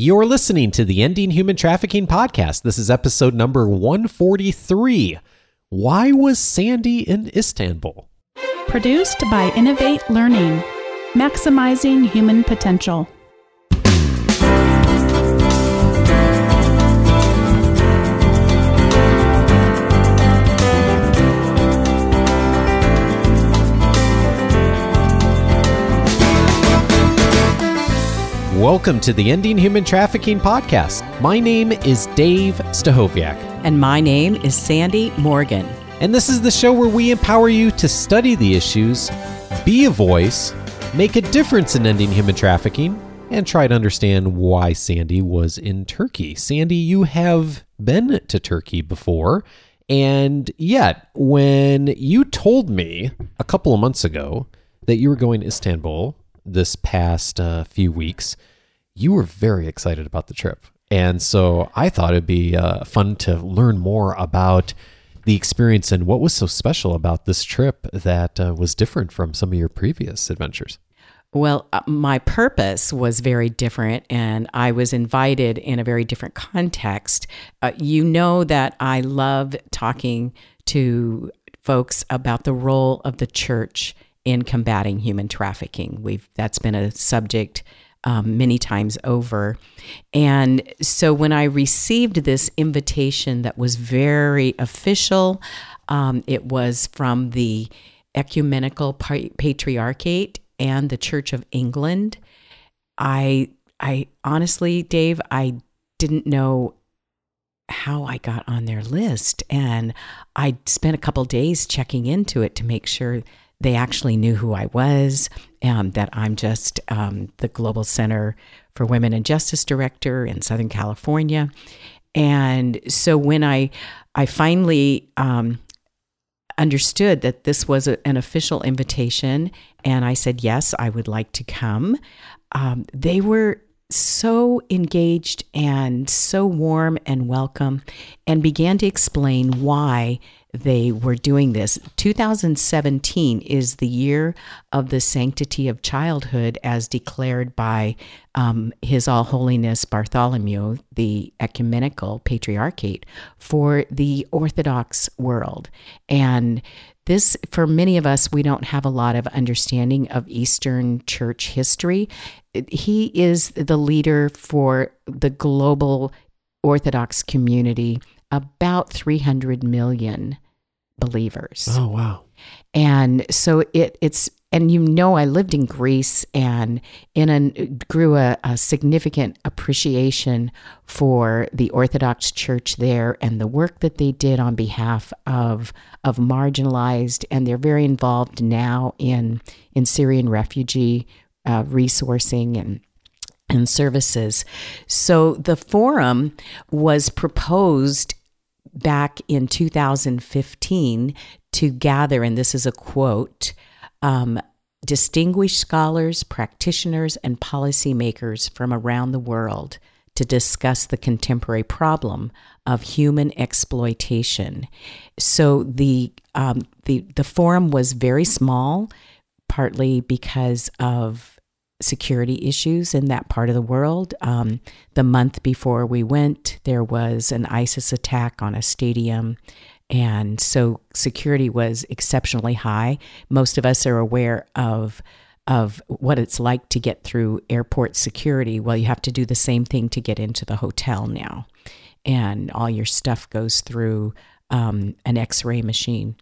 You're listening to the Ending Human Trafficking podcast. This is episode number 143. Why was Sandy in Istanbul? Produced by Innovate Learning, maximizing human potential. Welcome to the Ending Human Trafficking podcast. My name is Dave Stachowiak. And my name is Sandy Morgan. And this is the show where we empower you to study the issues, be a voice, make a difference in ending human trafficking, and try to understand why Sandy was in Turkey. Sandy, you have been to Turkey before. And yet, when you told me a couple of months ago that you were going to Istanbul this past uh, few weeks, you were very excited about the trip. And so I thought it'd be uh, fun to learn more about the experience and what was so special about this trip that uh, was different from some of your previous adventures. Well, uh, my purpose was very different, and I was invited in a very different context. Uh, you know that I love talking to folks about the role of the church in combating human trafficking. We've that's been a subject um, many times over. And so when I received this invitation that was very official, um, it was from the Ecumenical Patriarchate and the Church of England. I, I honestly, Dave, I didn't know how I got on their list. And I spent a couple days checking into it to make sure they actually knew who I was, um, that I'm just um, the Global Center for Women and Justice Director in Southern California. And so when I, I finally um, understood that this was a, an official invitation, and I said, yes, I would like to come, um, they were so engaged and so warm and welcome and began to explain why they were doing this. 2017 is the year of the sanctity of childhood as declared by um, His All Holiness Bartholomew, the ecumenical patriarchate, for the Orthodox world. And this, for many of us, we don't have a lot of understanding of Eastern church history. He is the leader for the global Orthodox community about 300 million believers. Oh wow. And so it it's and you know I lived in Greece and in a grew a, a, significant appreciation for the Orthodox Church there and the work that they did on behalf of of marginalized and they're very involved now in in Syrian refugee uh, resourcing and and services. So the forum was proposed back in 2015 to gather, and this is a quote um, distinguished scholars, practitioners, and policymakers from around the world to discuss the contemporary problem of human exploitation. So the um, the the forum was very small, partly because of security issues in that part of the world. Um, the month before we went, there was an ISIS attack on a stadium. And so security was exceptionally high. Most of us are aware of of what it's like to get through airport security. Well, you have to do the same thing to get into the hotel now, and all your stuff goes through um, an X-ray machine.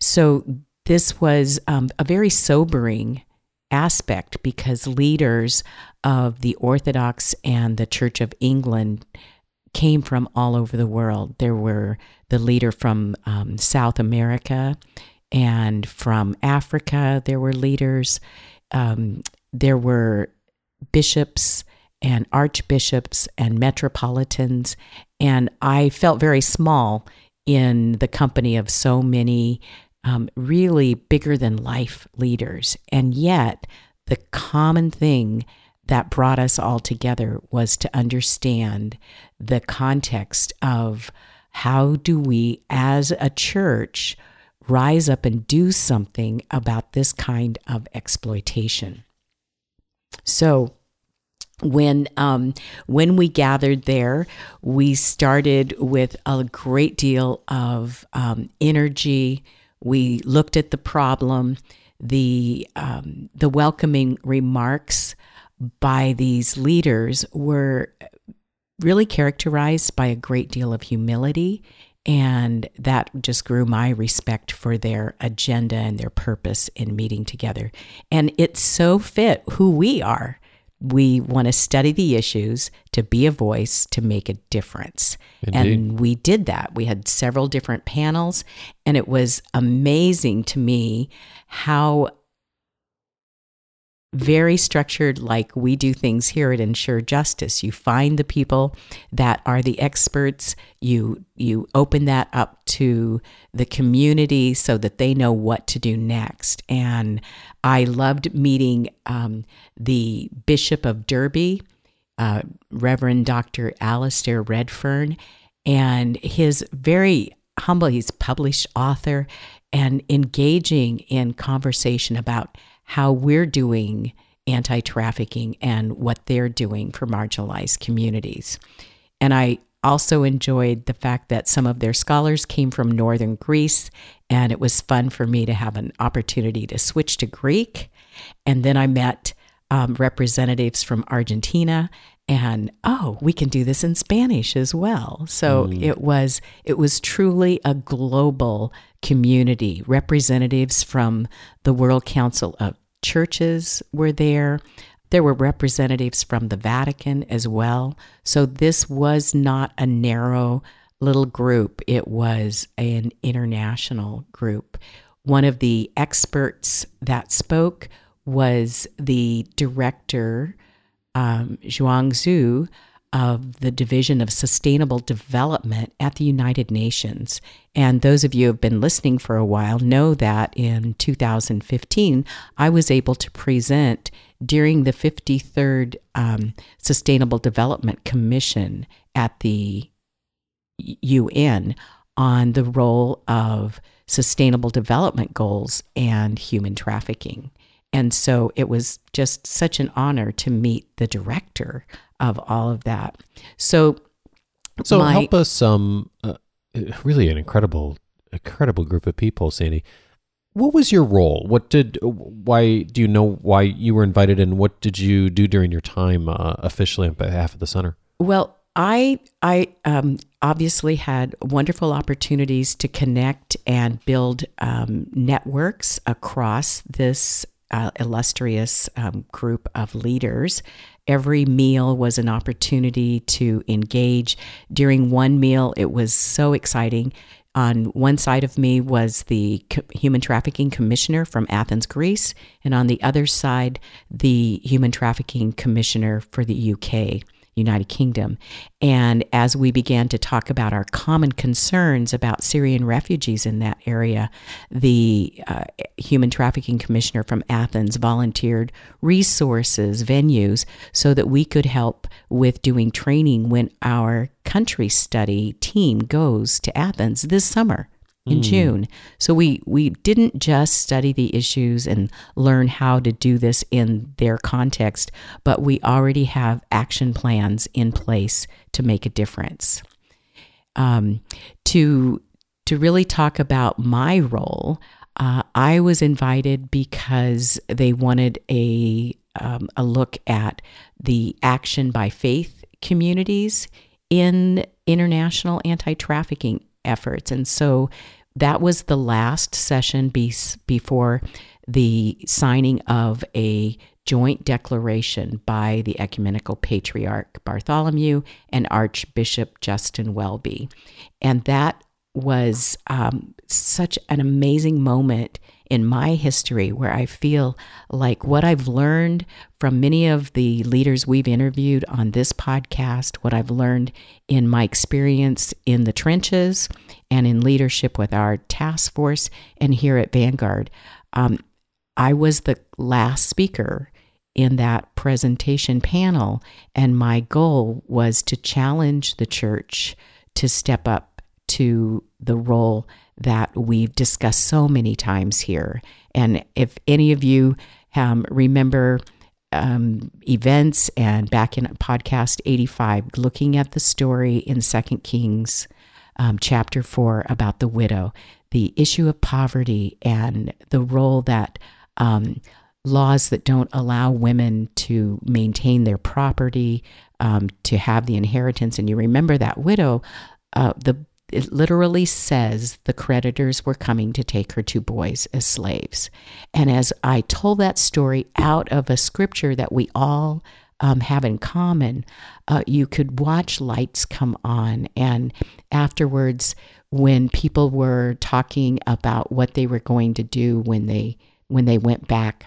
So this was um, a very sobering aspect because leaders of the Orthodox and the Church of England came from all over the world. There were the leader from um, South America and from Africa, there were leaders. Um, there were bishops and archbishops and metropolitans. And I felt very small in the company of so many um, really bigger than life leaders. And yet, the common thing that brought us all together was to understand the context of how do we, as a church, rise up and do something about this kind of exploitation. So, when um, when we gathered there, we started with a great deal of um, energy. We looked at the problem, the um, the welcoming remarks by these leaders were really characterized by a great deal of humility. And that just grew my respect for their agenda and their purpose in meeting together. And it so fit who we are. We want to study the issues, to be a voice, to make a difference. Indeed. And we did that. We had several different panels, and it was amazing to me how very structured like we do things here at ensure justice. You find the people that are the experts. You you open that up to the community so that they know what to do next. And i loved meeting um, the bishop of derby uh, reverend dr alastair redfern and his very humble he's published author and engaging in conversation about how we're doing anti trafficking and what they're doing for marginalized communities. And I also enjoyed the fact that some of their scholars came from northern Greece, and it was fun for me to have an opportunity to switch to Greek. And then I met um, representatives from Argentina and oh we can do this in spanish as well so mm. it was it was truly a global community representatives from the world council of churches were there. There were representatives from the Vatican as well. So this was not a narrow little group, it was an international group. One of the experts that spoke was the director, um, Zhuang Zhu, of the Division of Sustainable Development at the United Nations. And those of you who have been listening for a while know that in 2015, I was able to present during the 53rd um, Sustainable Development Commission at the UN on the role of sustainable development goals and human trafficking. And so it was just such an honor to meet the director of all of that. So, so my, help us. Um, uh, really an incredible, incredible group of people, Sandy. What was your role? What did? Why do you know why you were invited, and what did you do during your time uh, officially on behalf of the center? Well, I I um, obviously had wonderful opportunities to connect and build um, networks across this uh, illustrious um, group of leaders. Every meal was an opportunity to engage. During one meal, it was so exciting. On one side of me was the human trafficking commissioner from Athens, Greece, and on the other side, the human trafficking commissioner for the UK. United Kingdom. And as we began to talk about our common concerns about Syrian refugees in that area, the uh, Human Trafficking Commissioner from Athens volunteered resources, venues, so that we could help with doing training when our country study team goes to Athens this summer in mm. June. So we we didn't just study the issues and learn how to do this in their context, but we already have action plans in place to make a difference. Um, to to really talk about my role, uh, I was invited because they wanted a um, a look at the action by faith communities in international anti trafficking efforts. And so that was the last session be- before the signing of a joint declaration by the ecumenical patriarch Bartholomew and Archbishop Justin Welby. And that was um, such an amazing moment in my history where I feel like what I've learned from many of the leaders we've interviewed on this podcast, what I've learned in my experience in the trenches and in leadership with our task force and here at Vanguard. Um, I was the last speaker in that presentation panel, and my goal was to challenge the church to step up to the role that we've discussed so many times here. And if any of you um, remember um, events and back in podcast 85, looking at the story in Second Kings um, chapter 4 about the widow, the issue of poverty and the role that um, laws that don't allow women to maintain their property, um, to have the inheritance. And you remember that widow, uh, the it literally says the creditors were coming to take her two boys as slaves. And as I told that story out of a scripture that we all um, have in common, uh, you could watch lights come on. And afterwards, when people were talking about what they were going to do when they when they went back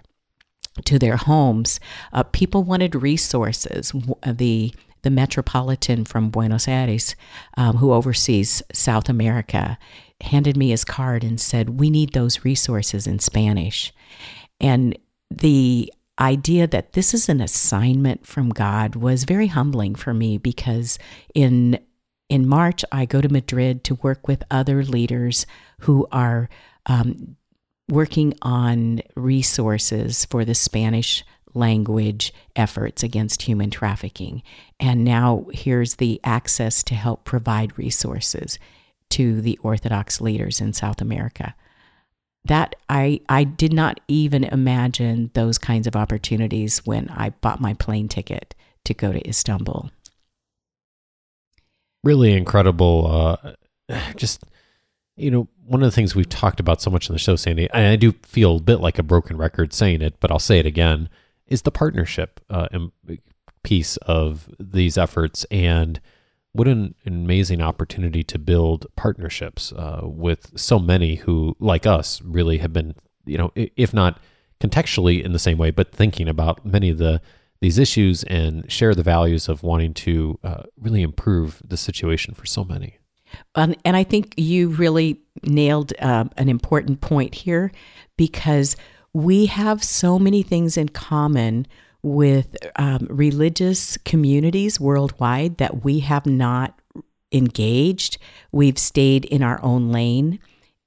to their homes, uh, people wanted resources. The the metropolitan from Buenos Aires, um, who oversees South America, handed me his card and said, "We need those resources in Spanish." And the idea that this is an assignment from God was very humbling for me because in in March I go to Madrid to work with other leaders who are um, working on resources for the Spanish language efforts against human trafficking. And now here's the access to help provide resources to the Orthodox leaders in South America. That I, I did not even imagine those kinds of opportunities when I bought my plane ticket to go to Istanbul. Really incredible. Uh, just you know, one of the things we've talked about so much in the show, Sandy, and I do feel a bit like a broken record saying it, but I'll say it again, is the partnership uh, piece of these efforts. And what an amazing opportunity to build partnerships uh, with so many who, like us, really have been, you know, if not contextually in the same way, but thinking about many of the these issues and share the values of wanting to uh, really improve the situation for so many. Um, and I think you really nailed uh, an important point here because we have so many things in common with um, religious communities worldwide that we have not engaged. We've stayed in our own lane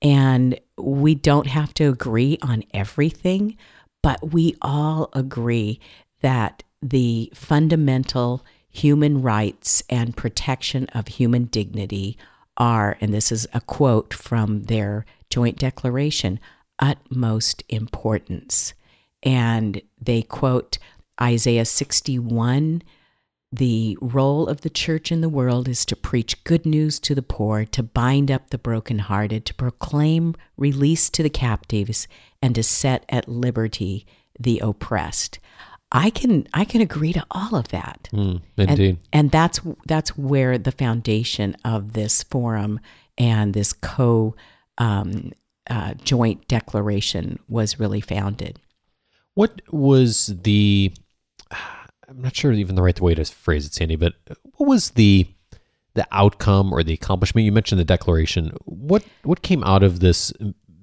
and we don't have to agree on everything, but we all agree that the fundamental human rights and protection of human dignity are, and this is a quote from their joint declaration, utmost importance. And they quote Isaiah 61 the role of the church in the world is to preach good news to the poor, to bind up the brokenhearted, to proclaim release to the captives, and to set at liberty the oppressed. I can I can agree to all of that. Mm, indeed. And, and that's that's where the foundation of this forum and this co um, uh, joint declaration was really founded. What was the? I'm not sure even the right way to phrase it, Sandy. But what was the the outcome or the accomplishment? You mentioned the declaration. What what came out of this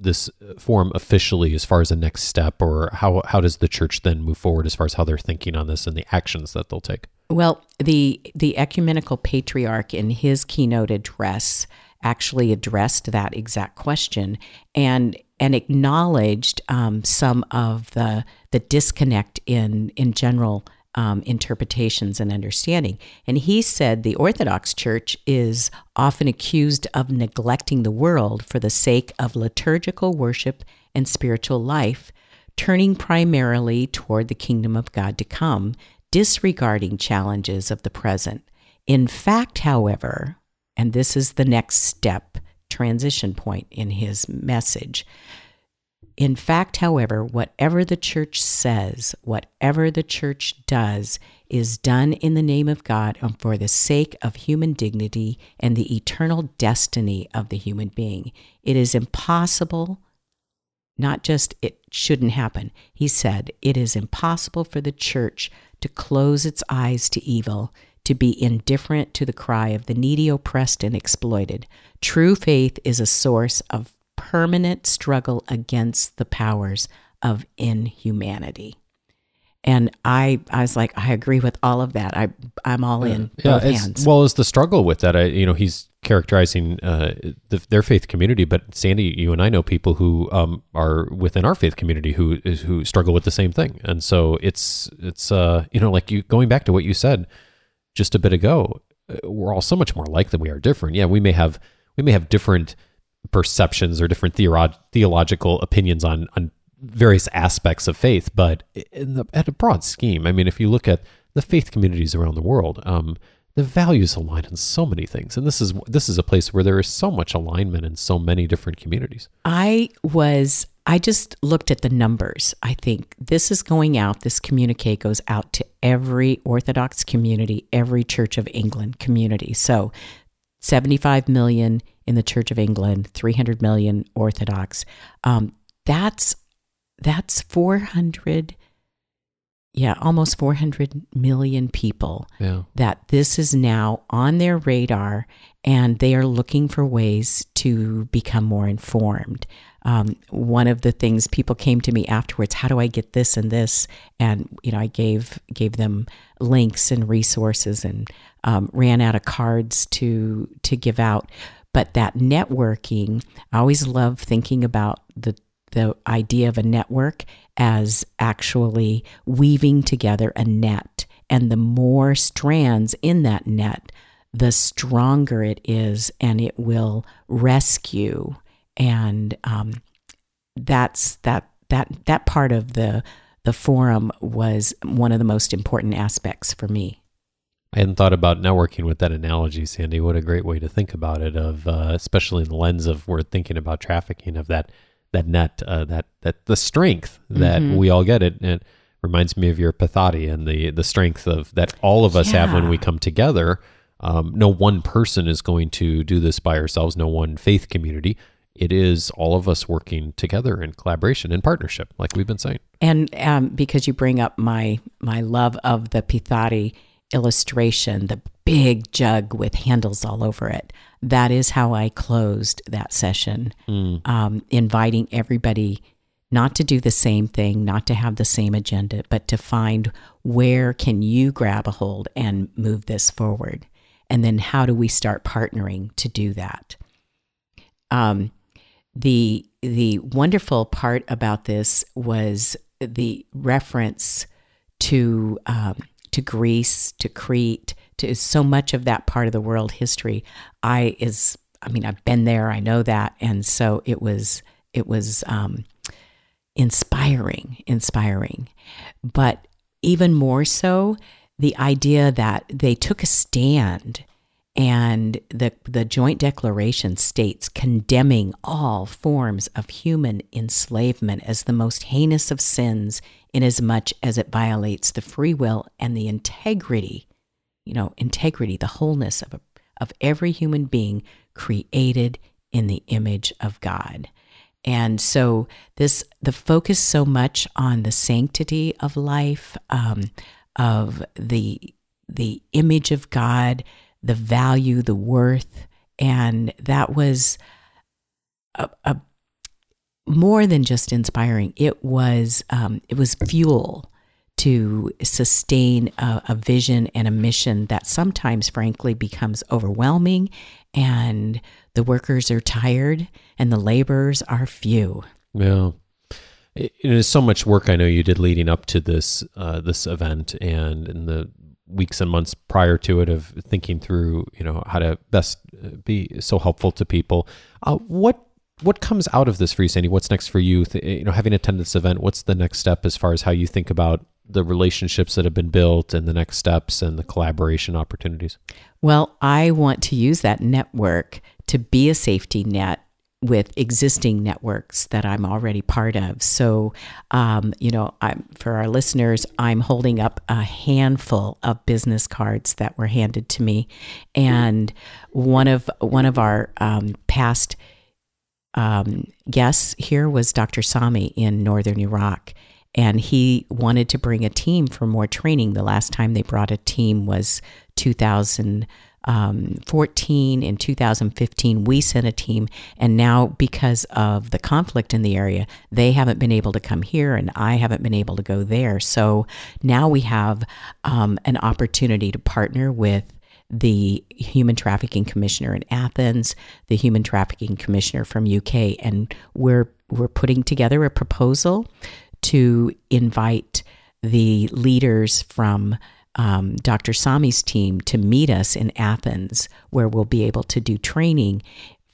this forum officially as far as the next step, or how how does the church then move forward as far as how they're thinking on this and the actions that they'll take? Well, the the ecumenical patriarch in his keynote address actually addressed that exact question and and acknowledged um, some of the the disconnect in in general um, interpretations and understanding. And he said the Orthodox Church is often accused of neglecting the world for the sake of liturgical worship and spiritual life, turning primarily toward the kingdom of God to come, disregarding challenges of the present. In fact, however, and this is the next step, transition point in his message, in fact, however, whatever the church says, whatever the church does, is done in the name of God and for the sake of human dignity and the eternal destiny of the human being. It is impossible, not just it shouldn't happen. He said, it is impossible for the church to close its eyes to evil, to be indifferent to the cry of the needy, oppressed, and exploited. True faith is a source of permanent struggle against the powers of inhumanity. And I, I was like, I agree with all of that. I, I'm all in yeah, both hands. Well, as the struggle with that, I, you know, he's characterizing uh, the, their faith community, but Sandy, you and I know people who um, are within our faith community who who struggle with the same thing, and so it's it's uh, you know like you going back to what you said just a bit ago, uh, we're all so much more alike than we are different. Yeah, we may have we may have different perceptions or different theological opinions on on various aspects of faith, but in the, at a broad scheme, I mean, if you look at the faith communities around the world, um, the values align in so many things, and this is this is a place where there is so much alignment in so many different communities. I was I just looked at the numbers. I think this is going out, this communique goes out to every Orthodox community, every Church of England community. So 75 million in the Church of England, 300 million Orthodox. Um, that's that's 400 yeah, almost 400 million people Yeah. that this is now on their radar and they are looking for ways to become more informed. Um, one of the things people came to me afterwards, how do I get this and this? And you know, I gave gave them links and resources and um, ran out of cards to to give out. But that networking, I always love thinking about the the idea of a network as actually weaving together a net. And the more strands in that net, the stronger it is, and it will rescue. And um, that's that that that part of the the forum was one of the most important aspects for me. I hadn't thought about networking with that analogy, Sandy. What a great way to think about it, of uh, especially in the lens of we're thinking about trafficking of that that net, uh, that that the strength that Mhm. we all get. It, it reminds me of your Pithari and the the strength of that all of us have when we come together. Um, no one person is going to do this by ourselves. No one faith community. It is all of us working together in collaboration and partnership, like we've been saying. And um, because you bring up my my love of the Pithari illustration, the big jug with handles all over it, that is how I closed that session, um, inviting everybody not to do the same thing, not to have the same agenda, but to find where can you grab a hold and move this forward, and then how do we start partnering to do that. Um, the the wonderful part about this was the reference to um, to Greece, to Crete, to so much of that part of the world history. I is I mean I've been there, I know that, and so it was it was um, inspiring, inspiring, but even more so the idea that they took a stand and the the joint declaration states condemning all forms of human enslavement as the most heinous of sins inasmuch as it violates the free will and the integrity you know integrity the wholeness of a, of every human being created in the image of God and so this the focus so much on the sanctity of life um, of the the image of God the value, the worth, and that was a, a more than just inspiring. It was um, it was fuel to sustain a, a vision and a mission that sometimes, frankly, becomes overwhelming, and the workers are tired and the laborers are few. Yeah. It, is so much work I know you did leading up to this uh, this event and in the weeks and months prior to it of thinking through you know how to best uh, be so helpful to people. Uh, what what comes out of this for you, Sandy? What's next for you? You know, having attended this event, what's the next step as far as how you think about the relationships that have been built and the next steps and the collaboration opportunities? Well, I want to use that network to be a safety net with existing networks that I'm already part of. So, um, you know, I'm, for our listeners, I'm holding up a handful of business cards that were handed to me, and one of one of our um, past um, guests here was Dr. Sami in northern Iraq. And he wanted to bring a team for more training. The last time they brought a team was 2014. In 2015, we sent a team. And now, because of the conflict in the area, they haven't been able to come here, and I haven't been able to go there. So now we have um, an opportunity to partner with the human trafficking commissioner in Athens, the human trafficking commissioner from UK, and we're we're putting together a proposal to invite the leaders from um, Dr. Sami's team to meet us in Athens, where we'll be able to do training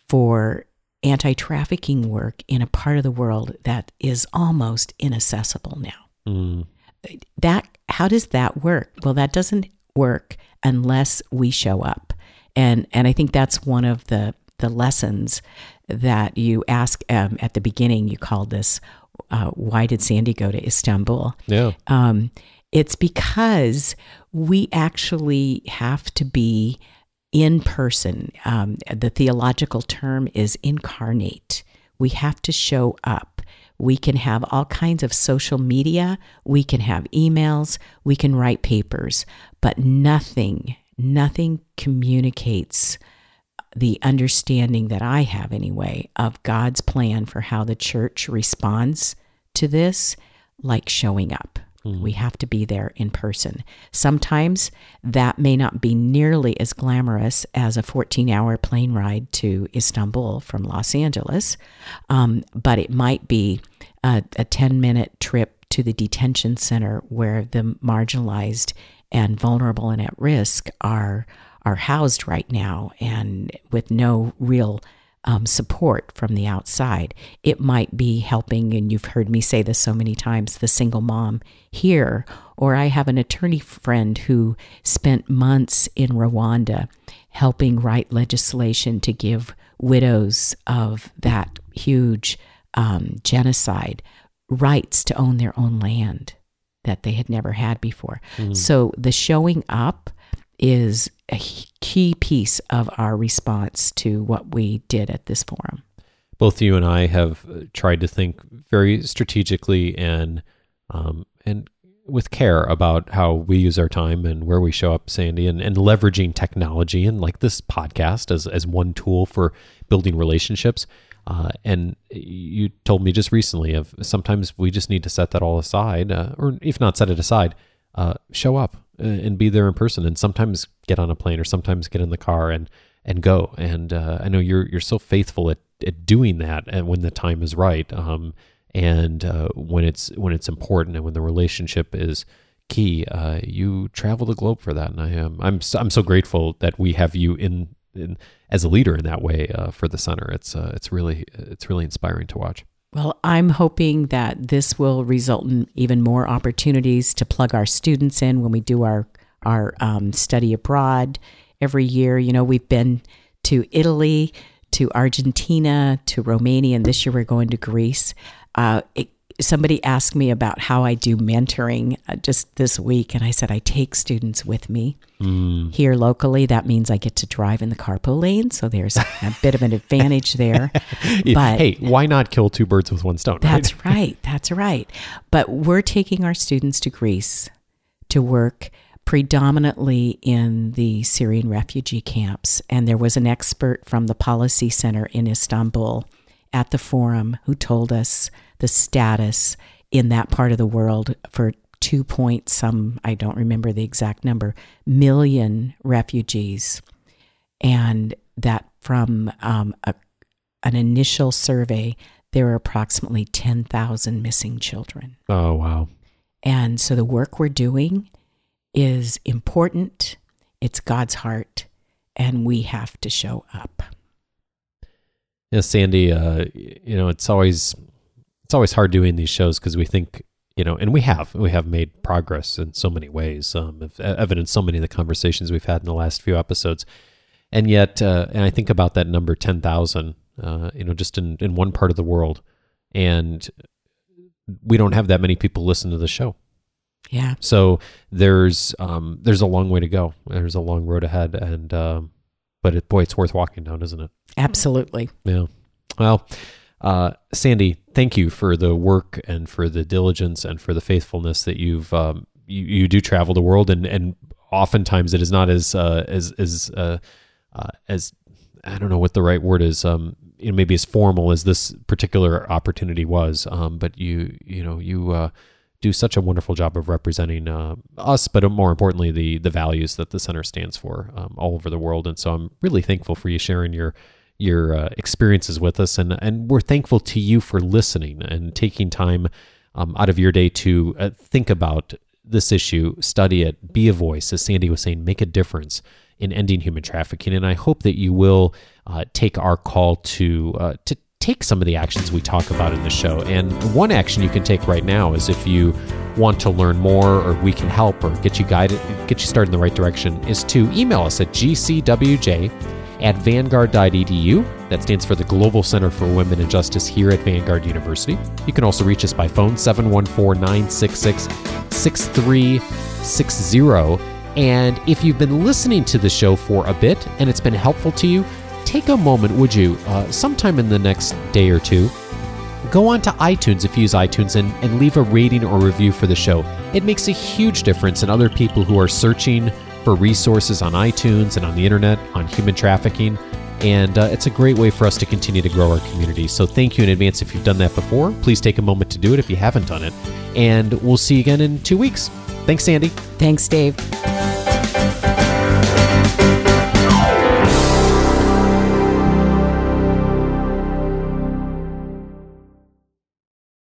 for anti trafficking work in a part of the world that is almost inaccessible now. Mm. That how does that work? Well, that doesn't work unless we show up, and and I think that's one of the the lessons that you ask um, at the beginning. You called this, uh, "Why did Sandy go to Istanbul?" Yeah. Um, it's because we actually have to be in person. Um, the theological term is incarnate. We have to show up. We can have all kinds of social media, we can have emails, we can write papers, but nothing, nothing communicates the understanding that I have anyway of God's plan for how the church responds to this like showing up. We have to be there in person. Sometimes that may not be nearly as glamorous as a 14 hour plane ride to Istanbul from Los Angeles, um, but it might be a, a 10 minute trip to the detention center where the marginalized and vulnerable and at risk are are housed right now and with no real um, support from the outside. It might be helping, and you've heard me say this so many times, the single mom here. Or I have an attorney friend who spent months in Rwanda helping write legislation to give widows of that huge um, genocide rights to own their own land that they had never had before. So the showing up is a key piece of our response to what we did at this forum. both you and I have uh, tried to think very strategically and um, and with care about how we use our time and where we show up, Sandy, and, and leveraging technology and like this podcast as as one tool for building relationships. Uh, and you told me just recently of sometimes we just need to set that all aside, uh, or if not set it aside, uh, show up uh, and be there in person, and sometimes get on a plane or sometimes get in the car and and go. And uh, I know you're you're so faithful at, at doing that, and when the time is right, um, and uh, when it's when it's important, and when the relationship is key, uh, you travel the globe for that. And I am I'm so, I'm so grateful that we have you in, in as a leader in that way uh, for the center. It's uh, it's really it's really inspiring to watch. Well, I'm hoping that this will result in even more opportunities to plug our students in when we do our our um, study abroad every year. You know, we've been to Italy, to Argentina, to Romania, and this year we're going to Greece. Uh, it, somebody asked me about how I do mentoring uh, just this week, and I said I take students with me here locally. That means I get to drive in the carpool lane, so there's a bit of an advantage there. But hey, why not kill two birds with one stone? right? that's right. That's right. But we're taking our students to Greece to work predominantly in the Syrian refugee camps. And there was an expert from the Policy Center in Istanbul at the forum who told us the status in that part of the world for two point some, I don't remember the exact number, million refugees. And that from um, a, an initial survey, there are approximately 10,000 missing children. Oh wow. And so the work we're doing is important, it's God's heart, and we have to show up. Yeah, Sandy. Uh, you know, it's always it's always hard doing these shows because we think you know, and we have we have made progress in so many ways, um, ev- evident so many of the conversations we've had in the last few episodes, and yet, uh, and I think about that number ten thousand, uh, you know, just in in one part of the world, and we don't have that many people listen to the show. Yeah. So there's um, there's a long way to go. There's a long road ahead, and um, but it, boy, it's worth walking down, isn't it? Absolutely. Yeah. Well, uh, Sandy, thank you for the work and for the diligence and for the faithfulness that you've um, you, you do travel the world and and oftentimes it is not as uh, as as uh, uh, as I don't know what the right word is. Um, you know, maybe as formal as this particular opportunity was. Um, but you you know you uh, do such a wonderful job of representing uh, us, but more importantly, the the values that the center stands for um, all over the world. And so I'm really thankful for you sharing your your uh, experiences with us, and and we're thankful to you for listening and taking time um, out of your day to uh, think about this issue, study it, be a voice, as Sandy was saying, make a difference in ending human trafficking. And I hope that you will uh, take our call to uh, to take some of the actions we talk about in the show. And one action you can take right now is if you want to learn more or we can help or get you guided, get you started in the right direction, is to email us at gcwj at vanguard.edu. That stands for the Global Center for Women and Justice here at Vanguard University. You can also reach us by phone, 714 966 6360. And if you've been listening to the show for a bit and it's been helpful to you, take a moment, would you, uh, sometime in the next day or two, go on to iTunes if you use iTunes and, and leave a rating or review for the show. It makes a huge difference in other people who are searching for resources on iTunes and on the internet on human trafficking. And uh, it's a great way for us to continue to grow our community. So thank you in advance if you've done that before. Please take a moment to do it if you haven't done it. And we'll see you again in two weeks. Thanks, Sandy. Thanks, Dave.